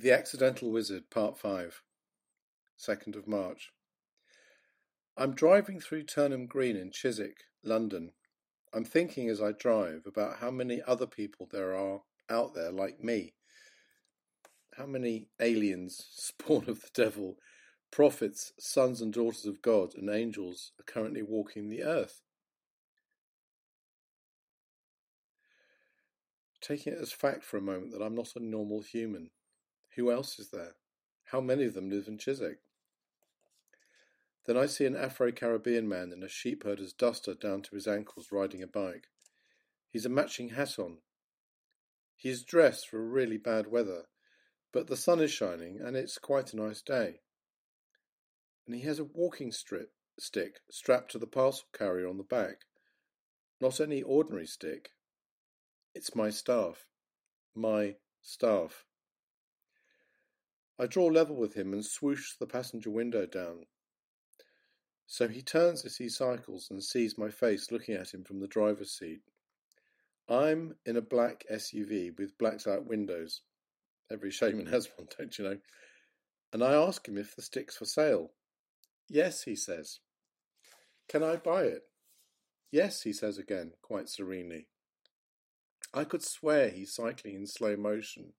The Accidental Wizard, Part 5, 2nd of March. I'm driving through Turnham Green in Chiswick, London. I'm thinking as I drive about how many other people there are out there like me. How many aliens, spawn of the devil, prophets, sons and daughters of God, and angels are currently walking the earth? Taking it as fact for a moment that I'm not a normal human. Who else is there? How many of them live in Chiswick? Then I see an Afro Caribbean man in a sheepherder's duster down to his ankles riding a bike. He's a matching hat on. He is dressed for really bad weather, but the sun is shining and it's quite a nice day. And he has a walking strip, stick strapped to the parcel carrier on the back. Not any ordinary stick. It's my staff. My staff. I draw level with him and swoosh the passenger window down. So he turns as he cycles and sees my face looking at him from the driver's seat. I'm in a black SUV with blacked out windows. Every shaman has one, don't you know? And I ask him if the stick's for sale. Yes, he says. Can I buy it? Yes, he says again, quite serenely. I could swear he's cycling in slow motion.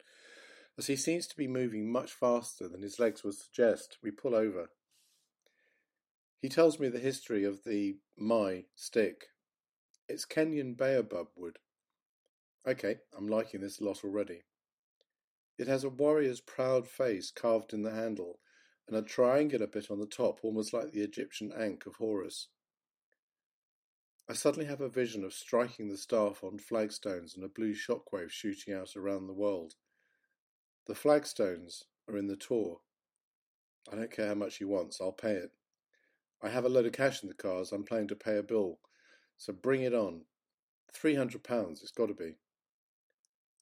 As he seems to be moving much faster than his legs would suggest, we pull over. He tells me the history of the my stick. It's Kenyan baobab wood. Okay, I'm liking this lot already. It has a warrior's proud face carved in the handle, and a triangular bit on the top, almost like the Egyptian ankh of Horus. I suddenly have a vision of striking the staff on flagstones and a blue shockwave shooting out around the world. The flagstones are in the tor. I don't care how much he wants, I'll pay it. I have a load of cash in the cars. I'm planning to pay a bill. So bring it on. Three hundred pounds. It's got to be.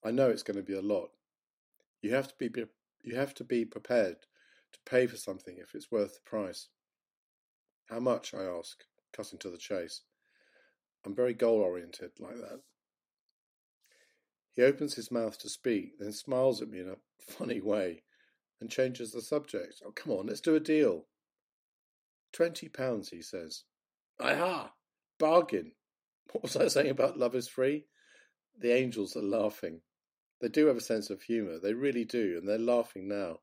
I know it's going to be a lot. You have to be you have to be prepared to pay for something if it's worth the price. How much? I ask, cutting to the chase. I'm very goal oriented like that. He opens his mouth to speak, then smiles at me in a funny way and changes the subject. Oh, come on, let's do a deal. Twenty pounds, he says. Aha! Bargain! What was I saying about love is free? The angels are laughing. They do have a sense of humour, they really do, and they're laughing now.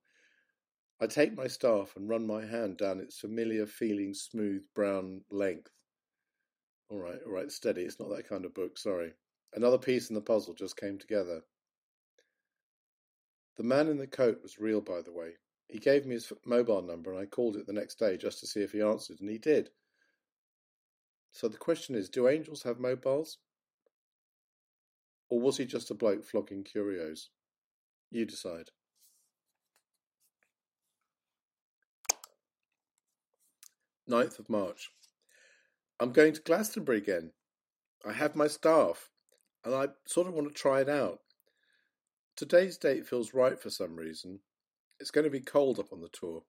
I take my staff and run my hand down its familiar feeling smooth brown length. All right, all right, steady. It's not that kind of book, sorry. Another piece in the puzzle just came together. The man in the coat was real, by the way. He gave me his mobile number and I called it the next day just to see if he answered, and he did. So the question is do angels have mobiles? Or was he just a bloke flogging curios? You decide. Ninth of March. I'm going to Glastonbury again. I have my staff, and I sort of want to try it out. Today's date feels right for some reason. It's going to be cold up on the tor.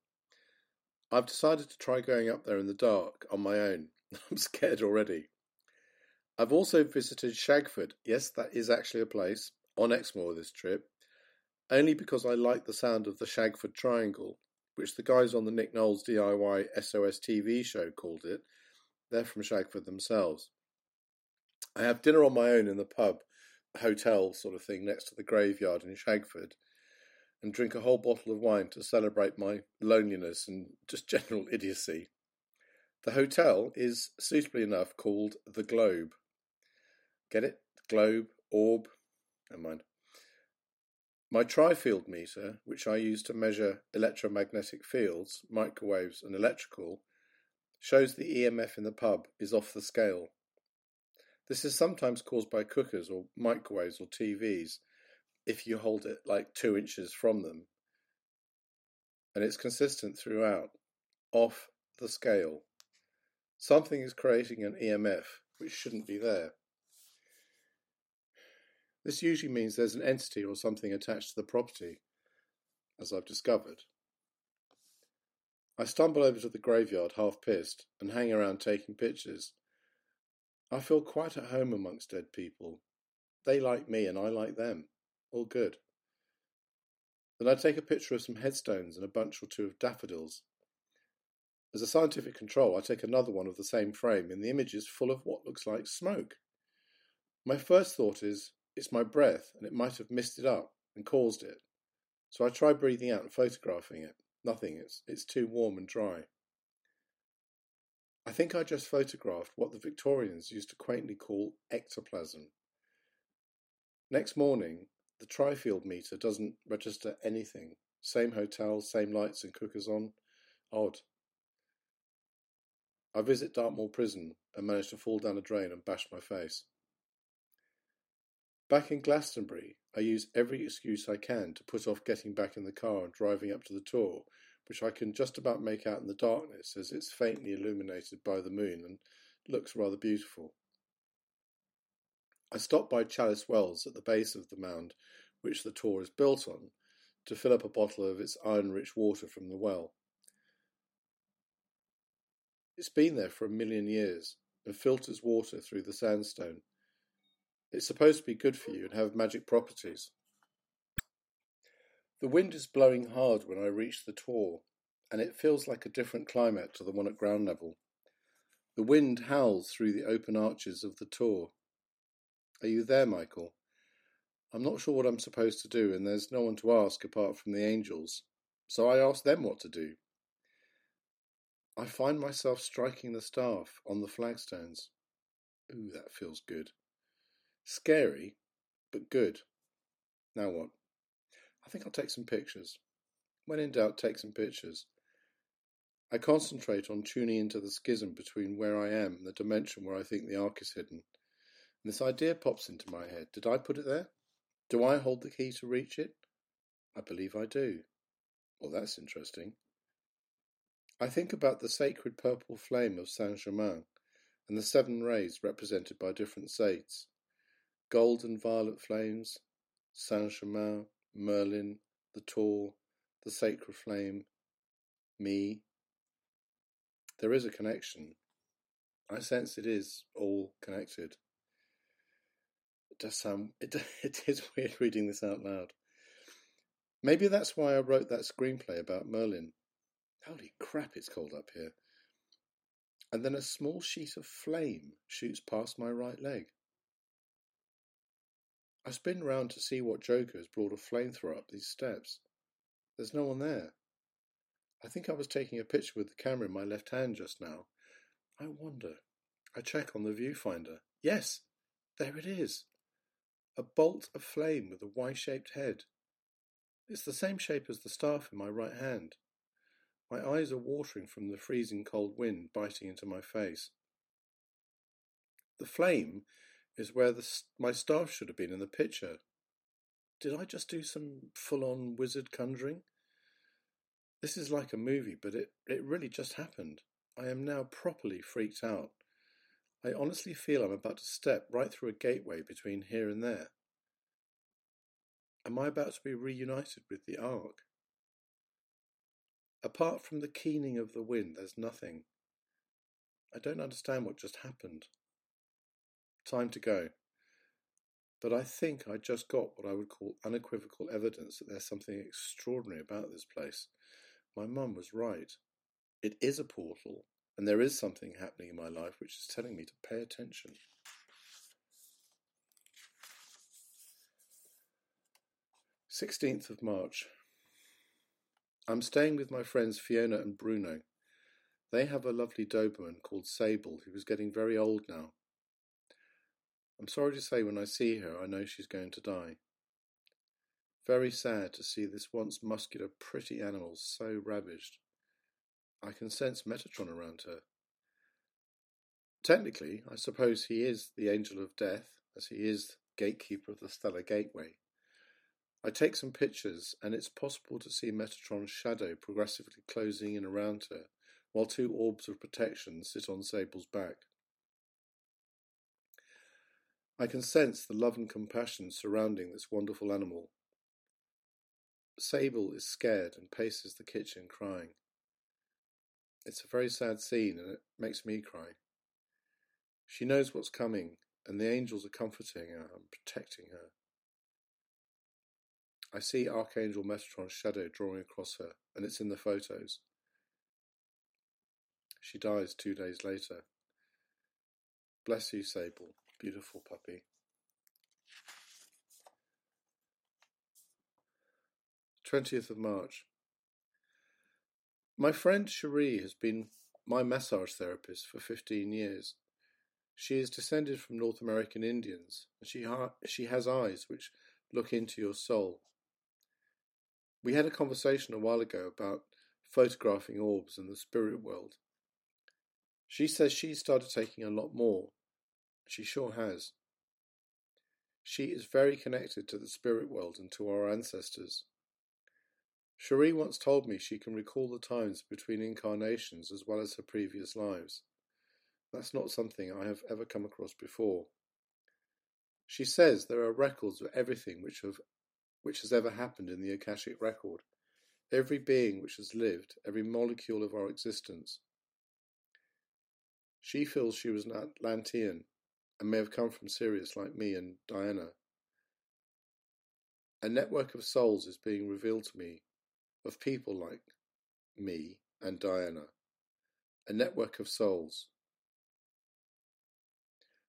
I've decided to try going up there in the dark on my own. I'm scared already. I've also visited Shagford. Yes, that is actually a place on Exmoor this trip, only because I like the sound of the Shagford Triangle, which the guys on the Nick Knowles DIY SOS TV show called it. They're from Shagford themselves. I have dinner on my own in the pub, hotel sort of thing next to the graveyard in Shagford, and drink a whole bottle of wine to celebrate my loneliness and just general idiocy. The hotel is, suitably enough, called the Globe. Get it? Globe, orb, never mind. My tri-field meter, which I use to measure electromagnetic fields, microwaves, and electrical, shows the EMF in the pub is off the scale. This is sometimes caused by cookers or microwaves or TVs, if you hold it like two inches from them. And it's consistent throughout, off the scale. Something is creating an EMF which shouldn't be there. This usually means there's an entity or something attached to the property, as I've discovered. I stumble over to the graveyard half pissed and hang around taking pictures. I feel quite at home amongst dead people. They like me and I like them. All good. Then I take a picture of some headstones and a bunch or two of daffodils. As a scientific control, I take another one of the same frame, and the image is full of what looks like smoke. My first thought is, it's my breath, and it might have missed it up and caused it. So I try breathing out and photographing it. Nothing, it's, it's too warm and dry. I think I just photographed what the Victorians used to quaintly call ectoplasm. Next morning, the Trifield meter doesn't register anything. Same hotel, same lights and cookers on. Odd. I visit Dartmoor prison and manage to fall down a drain and bash my face. Back in Glastonbury, I use every excuse I can to put off getting back in the car and driving up to the tor, which I can just about make out in the darkness as it's faintly illuminated by the moon and looks rather beautiful. I stop by Chalice Wells at the base of the mound which the tor is built on to fill up a bottle of its iron rich water from the well. It's been there for a million years and filters water through the sandstone. It's supposed to be good for you and have magic properties. The wind is blowing hard when I reach the tor, and it feels like a different climate to the one at ground level. The wind howls through the open arches of the tor. Are you there, Michael? I'm not sure what I'm supposed to do, and there's no one to ask apart from the angels, so I ask them what to do. I find myself striking the staff on the flagstones. Ooh, that feels good. Scary, but good. Now what? I think I'll take some pictures. When in doubt, take some pictures. I concentrate on tuning into the schism between where I am and the dimension where I think the ark is hidden. And this idea pops into my head. Did I put it there? Do I hold the key to reach it? I believe I do. Well, that's interesting. I think about the sacred purple flame of Saint Germain and the seven rays represented by different saints gold and violet flames, Saint Germain, Merlin, the Tor, the sacred flame, me. There is a connection. I sense it is all connected. It does sound it, it is weird reading this out loud. Maybe that's why I wrote that screenplay about Merlin. Holy crap, it's cold up here. And then a small sheet of flame shoots past my right leg. I spin round to see what joker has brought a flamethrower up these steps. There's no one there. I think I was taking a picture with the camera in my left hand just now. I wonder. I check on the viewfinder. Yes, there it is. A bolt of flame with a Y shaped head. It's the same shape as the staff in my right hand. My eyes are watering from the freezing cold wind biting into my face. The flame is where the, my staff should have been in the picture. Did I just do some full on wizard conjuring? This is like a movie, but it, it really just happened. I am now properly freaked out. I honestly feel I'm about to step right through a gateway between here and there. Am I about to be reunited with the Ark? Apart from the keening of the wind, there's nothing. I don't understand what just happened. Time to go. But I think I just got what I would call unequivocal evidence that there's something extraordinary about this place. My mum was right. It is a portal, and there is something happening in my life which is telling me to pay attention. 16th of March. I'm staying with my friends Fiona and Bruno. They have a lovely Doberman called Sable who is getting very old now. I'm sorry to say when I see her, I know she's going to die. Very sad to see this once muscular, pretty animal so ravaged. I can sense Metatron around her. Technically, I suppose he is the angel of death, as he is gatekeeper of the Stellar Gateway. I take some pictures, and it's possible to see Metatron's shadow progressively closing in around her, while two orbs of protection sit on Sable's back. I can sense the love and compassion surrounding this wonderful animal. Sable is scared and paces the kitchen crying. It's a very sad scene and it makes me cry. She knows what's coming, and the angels are comforting her and protecting her. I see Archangel Metatron's shadow drawing across her, and it's in the photos. She dies two days later. Bless you, Sable, beautiful puppy. 20th of March. My friend Cherie has been my massage therapist for 15 years. She is descended from North American Indians, and she, ha- she has eyes which look into your soul. We had a conversation a while ago about photographing orbs in the spirit world. She says she started taking a lot more. She sure has. She is very connected to the spirit world and to our ancestors. Cherie once told me she can recall the times between incarnations as well as her previous lives. That's not something I have ever come across before. She says there are records of everything which have which has ever happened in the Akashic record, every being which has lived, every molecule of our existence. She feels she was an Atlantean and may have come from Sirius like me and Diana. A network of souls is being revealed to me of people like me and Diana, a network of souls.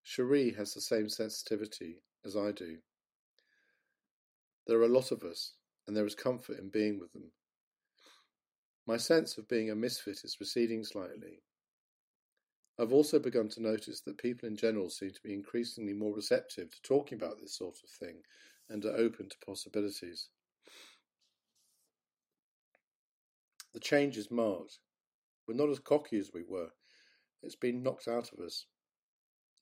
Cherie has the same sensitivity as I do. There are a lot of us, and there is comfort in being with them. My sense of being a misfit is receding slightly. I've also begun to notice that people in general seem to be increasingly more receptive to talking about this sort of thing and are open to possibilities. The change is marked. We're not as cocky as we were. It's been knocked out of us.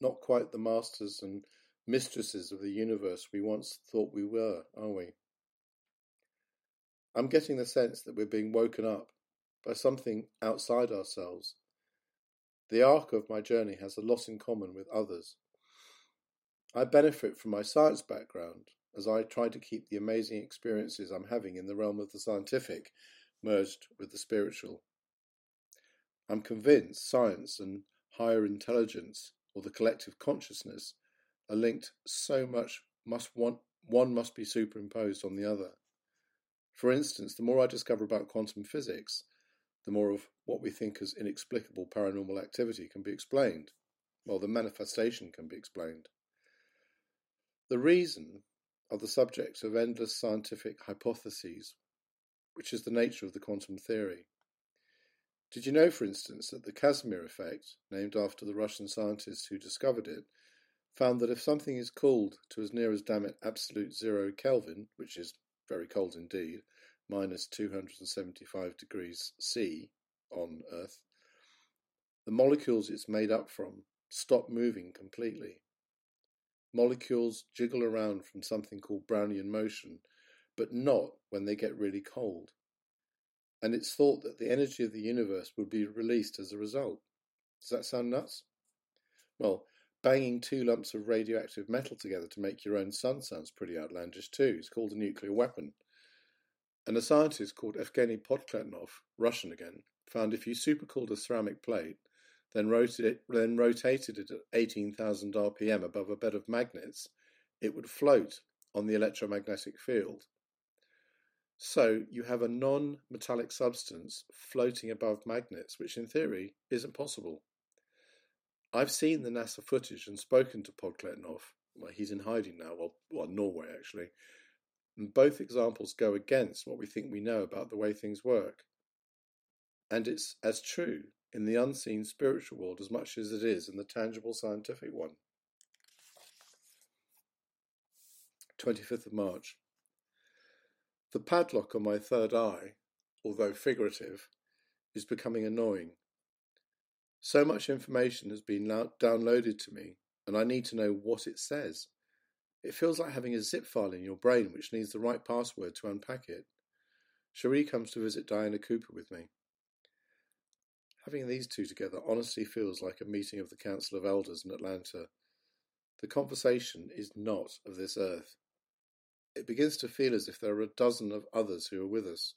Not quite the masters and mistresses of the universe we once thought we were, are we? I'm getting the sense that we're being woken up by something outside ourselves. The arc of my journey has a lot in common with others. I benefit from my science background as I try to keep the amazing experiences I'm having in the realm of the scientific merged with the spiritual. I'm convinced science and higher intelligence, or the collective consciousness, are linked so much must one, one must be superimposed on the other. For instance, the more I discover about quantum physics, the more of what we think as inexplicable paranormal activity can be explained, while the manifestation can be explained. The reason are the subjects of endless scientific hypotheses which is the nature of the quantum theory. Did you know, for instance, that the Casimir effect, named after the Russian scientist who discovered it, found that if something is cooled to as near as damn it absolute zero Kelvin, which is very cold indeed, minus 275 degrees C on Earth, the molecules it's made up from stop moving completely. Molecules jiggle around from something called Brownian motion but not when they get really cold. And it's thought that the energy of the universe would be released as a result. Does that sound nuts? Well, banging two lumps of radioactive metal together to make your own sun sounds pretty outlandish too. It's called a nuclear weapon. And a scientist called Evgeny Podkletnov, Russian again, found if you supercooled a ceramic plate, then rotated it, then rotated it at 18,000 RPM above a bed of magnets, it would float on the electromagnetic field so you have a non-metallic substance floating above magnets, which in theory isn't possible. I've seen the NASA footage and spoken to Podkletnov. Well, he's in hiding now, well, well, Norway actually. And both examples go against what we think we know about the way things work. And it's as true in the unseen spiritual world as much as it is in the tangible scientific one. 25th of March. The padlock on my third eye, although figurative, is becoming annoying. So much information has been downloaded to me, and I need to know what it says. It feels like having a zip file in your brain which needs the right password to unpack it. Cherie comes to visit Diana Cooper with me. Having these two together honestly feels like a meeting of the Council of Elders in Atlantis. The conversation is not of this earth. It begins to feel as if there are a dozen of others who are with us.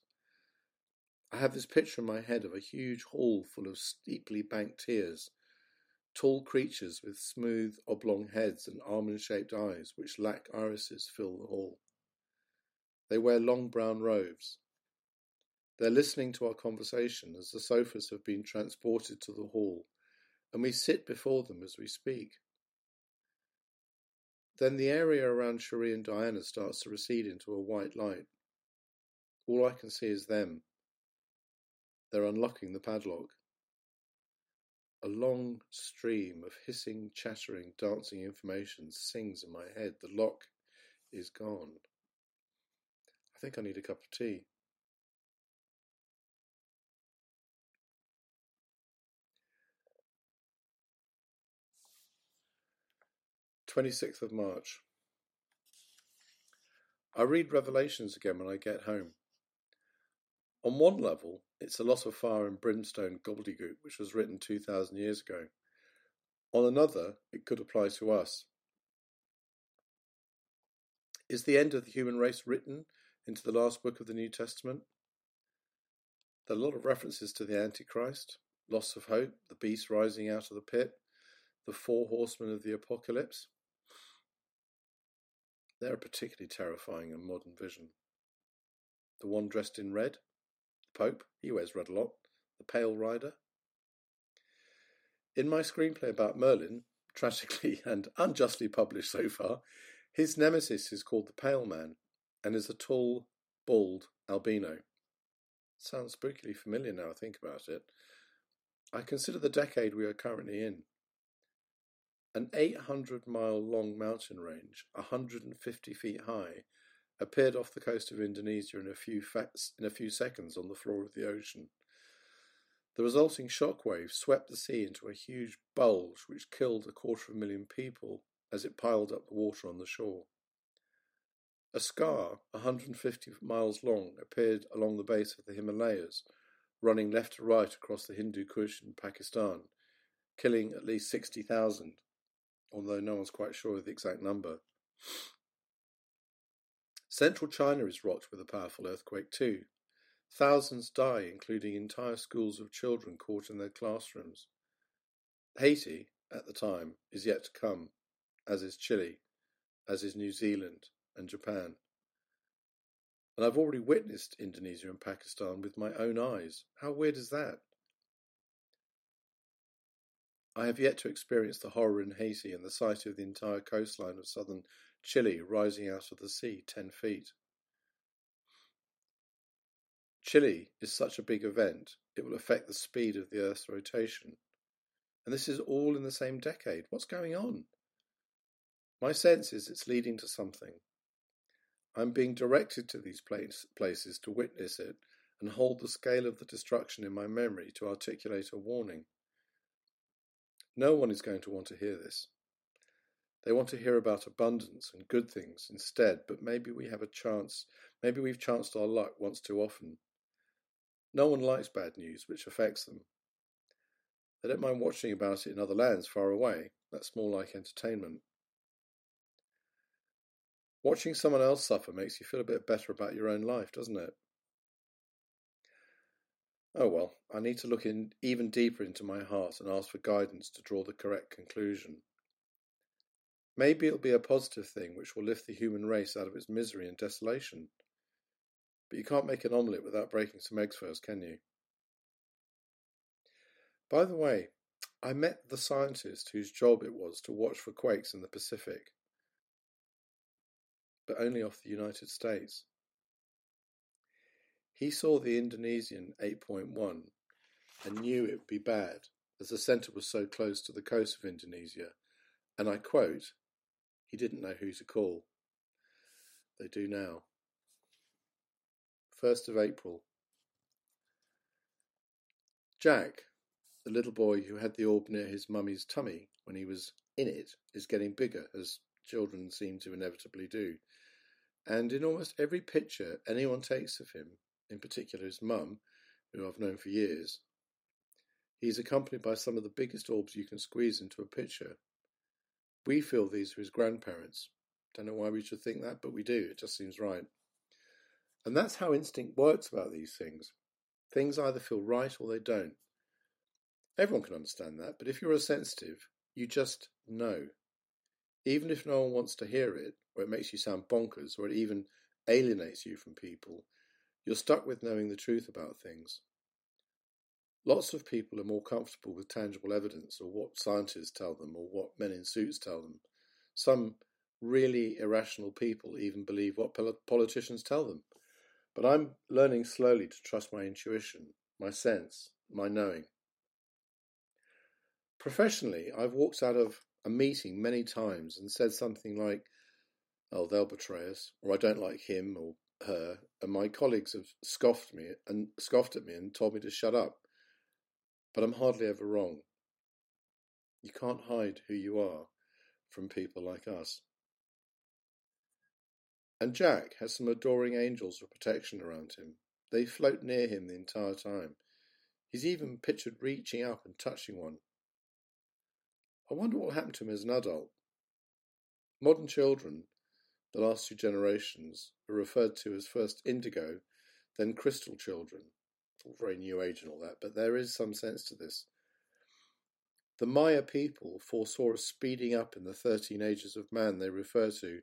I have this picture in my head of a huge hall full of steeply banked tiers, tall creatures with smooth oblong heads and almond shaped eyes which lack irises fill the hall. They wear long brown robes. They're listening to our conversation as the sofas have been transported to the hall, and we sit before them as we speak. Then the area around Cherie and Diana starts to recede into a white light. All I can see is them. They're unlocking the padlock. A long stream of hissing, chattering, dancing information sings in my head. The lock is gone. I think I need a cup of tea. 26th of March. I read Revelations again when I get home. On one level, it's a lot of fire and brimstone gobbledygook which was written 2,000 years ago. On another, it could apply to us. Is the end of the human race written into the last book of the New Testament? There are a lot of references to the Antichrist, loss of hope, the beast rising out of the pit, the four horsemen of the apocalypse. They're a particularly terrifying and modern vision. The one dressed in red, Pope, he wears red a lot, the Pale Rider. In my screenplay about Merlin, tragically and unjustly published so far, his nemesis is called the Pale Man and is a tall, bald albino. Sounds spookily familiar now I think about it. I consider the decade we are currently in an 800 mile long mountain range, 150 feet high, appeared off the coast of Indonesia in a few, in a few seconds on the floor of the ocean. The resulting shock wave swept the sea into a huge bulge which killed a quarter of a million people as it piled up the water on the shore. A scar, 150 miles long, appeared along the base of the Himalayas, running left to right across the Hindu Kush in Pakistan, killing at least 60,000 although no one's quite sure of the exact number. Central China is rocked with a powerful earthquake too. Thousands die, including entire schools of children caught in their classrooms. Haiti, at the time, is yet to come, as is Chile, as is New Zealand and Japan. And I've already witnessed Indonesia and Pakistan with my own eyes. How weird is that? I have yet to experience the horror in Haiti and the sight of the entire coastline of southern Chile rising out of the sea ten feet. Chile is such a big event, it will affect the speed of the Earth's rotation. And this is all in the same decade. What's going on? My sense is it's leading to something. I'm being directed to these place, places to witness it and hold the scale of the destruction in my memory to articulate a warning. No one is going to want to hear this. They want to hear about abundance and good things instead, but maybe we have a chance, maybe we've chanced our luck once too often. No one likes bad news, which affects them. They don't mind watching about it in other lands far away. That's more like entertainment. Watching someone else suffer makes you feel a bit better about your own life, doesn't it? Oh well, I need to look in even deeper into my heart and ask for guidance to draw the correct conclusion. Maybe it'll be a positive thing which will lift the human race out of its misery and desolation. But you can't make an omelette without breaking some eggs first, can you? By the way, I met the scientist whose job it was to watch for quakes in the Pacific, but only off the United States. He saw the Indonesian 8.1 and knew it would be bad, as the centre was so close to the coast of Indonesia, and I quote, he didn't know who to call. They do now. 1st of April. Jack, the little boy who had the orb near his mummy's tummy when he was in it, is getting bigger, as children seem to inevitably do. And in almost every picture anyone takes of him, in particular his mum, who I've known for years, he's accompanied by some of the biggest orbs you can squeeze into a picture. We feel these are his grandparents. Don't know why we should think that, but we do. It just seems right. And that's how instinct works about these things. Things either feel right or they don't. Everyone can understand that, but if you're a sensitive, you just know. Even if no one wants to hear it, or it makes you sound bonkers, or it even alienates you from people, you're stuck with knowing the truth about things. Lots of people are more comfortable with tangible evidence or what scientists tell them or what men in suits tell them. Some really irrational people even believe what politicians tell them. But I'm learning slowly to trust my intuition, my sense, my knowing. Professionally, I've walked out of a meeting many times and said something like, Oh, they'll betray us, or I don't like him or her, and my colleagues have scoffed me and scoffed at me and told me to shut up. But I'm hardly ever wrong. You can't hide who you are from people like us. And Jack has some adoring angels for protection around him. They float near him the entire time. He's even pictured reaching up and touching one. I wonder what happened to him as an adult. Modern children, the last two generations, are referred to as first indigo, then crystal children. Very new age and all that, but there is some sense to this. The Maya people foresaw a speeding up in the thirteen ages of man they refer to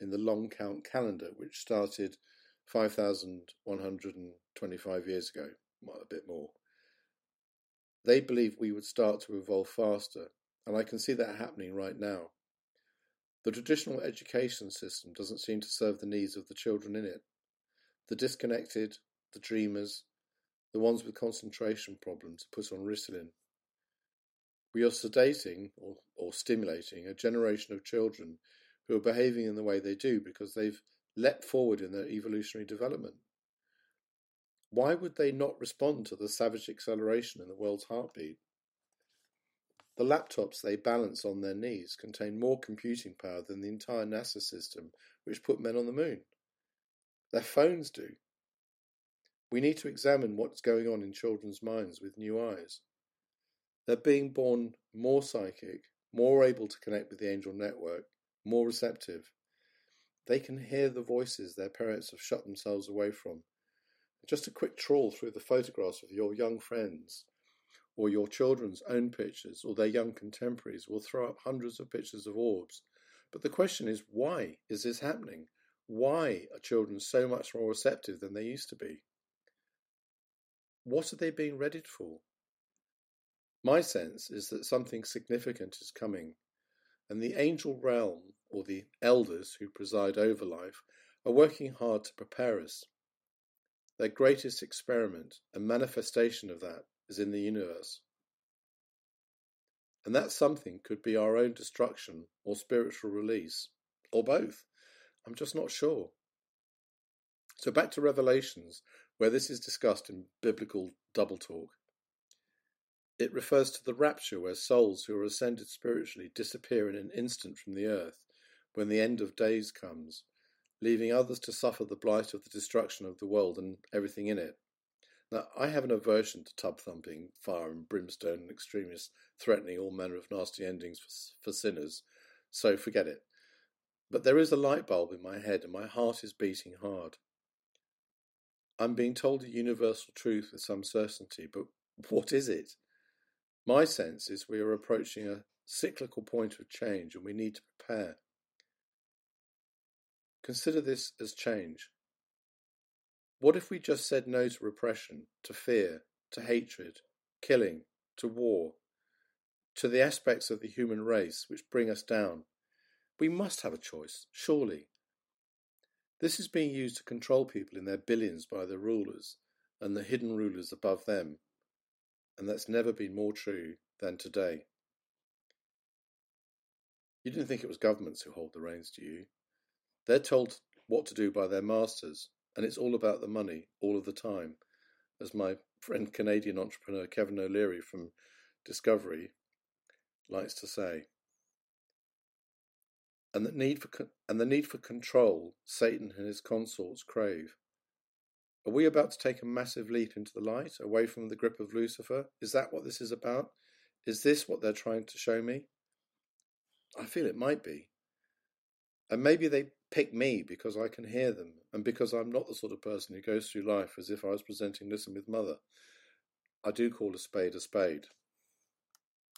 in the long count calendar, which started 5,125 years ago, well, a bit more. They believe we would start to evolve faster, and I can see that happening right now. The traditional education system doesn't seem to serve the needs of the children in it. The disconnected, the dreamers, the ones with concentration problems are put on Ritalin. We are sedating or, or stimulating a generation of children who are behaving in the way they do because they've leapt forward in their evolutionary development. Why would they not respond to the savage acceleration in the world's heartbeat? The laptops they balance on their knees contain more computing power than the entire NASA system which put men on the moon. Their phones do. We need to examine what's going on in children's minds with new eyes. They're being born more psychic, more able to connect with the angel network, more receptive. They can hear the voices their parents have shut themselves away from. Just a quick trawl through the photographs of your young friends or your children's own pictures or their young contemporaries will throw up hundreds of pictures of orbs. But the question is, why is this happening? Why are children so much more receptive than they used to be? What are they being readied for? My sense is that something significant is coming, and the angel realm, or the elders who preside over life, are working hard to prepare us. Their greatest experiment and manifestation of that is in the universe. And that something could be our own destruction or spiritual release, or both. I'm just not sure. So back to Revelations, where this is discussed in biblical double talk. It refers to the rapture where souls who are ascended spiritually disappear in an instant from the earth when the end of days comes, leaving others to suffer the blight of the destruction of the world and everything in it. Now, I have an aversion to tub thumping, fire and brimstone, and extremists threatening all manner of nasty endings for, for sinners, so forget it. But there is a light bulb in my head and my heart is beating hard. I'm being told a universal truth with some certainty, but what is it? My sense is we are approaching a cyclical point of change and we need to prepare. Consider this as change. What if we just said no to repression, to fear, to hatred, killing, to war, to the aspects of the human race which bring us down? We must have a choice, surely. This is being used to control people in their billions by the rulers and the hidden rulers above them and that's never been more true than today. You didn't think it was governments who hold the reins, do you? They're told what to do by their masters, and it's all about the money all of the time, as my friend Canadian entrepreneur Kevin O'Leary from Discovery likes to say. And the need for and the need for control Satan and his consorts crave. Are we about to take a massive leap into the light, away from the grip of Lucifer? Is that what this is about? Is this what they're trying to show me? I feel it might be. And maybe they pick me because I can hear them and because I'm not the sort of person who goes through life as if I was presenting Listen with Mother. I do call a spade a spade.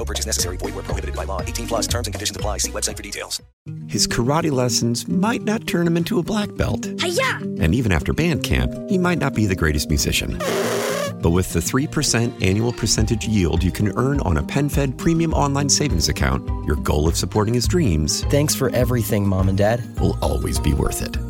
No purchase necessary. Void where prohibited by law. 18 plus terms and conditions apply. See website for details. His karate lessons might not turn him into a black belt. Hi-ya! And even after band camp, he might not be the greatest musician. But with the 3% annual percentage yield you can earn on a PenFed premium online savings account, your goal of supporting his dreams Thanks for everything, Mom and Dad. will always be worth it.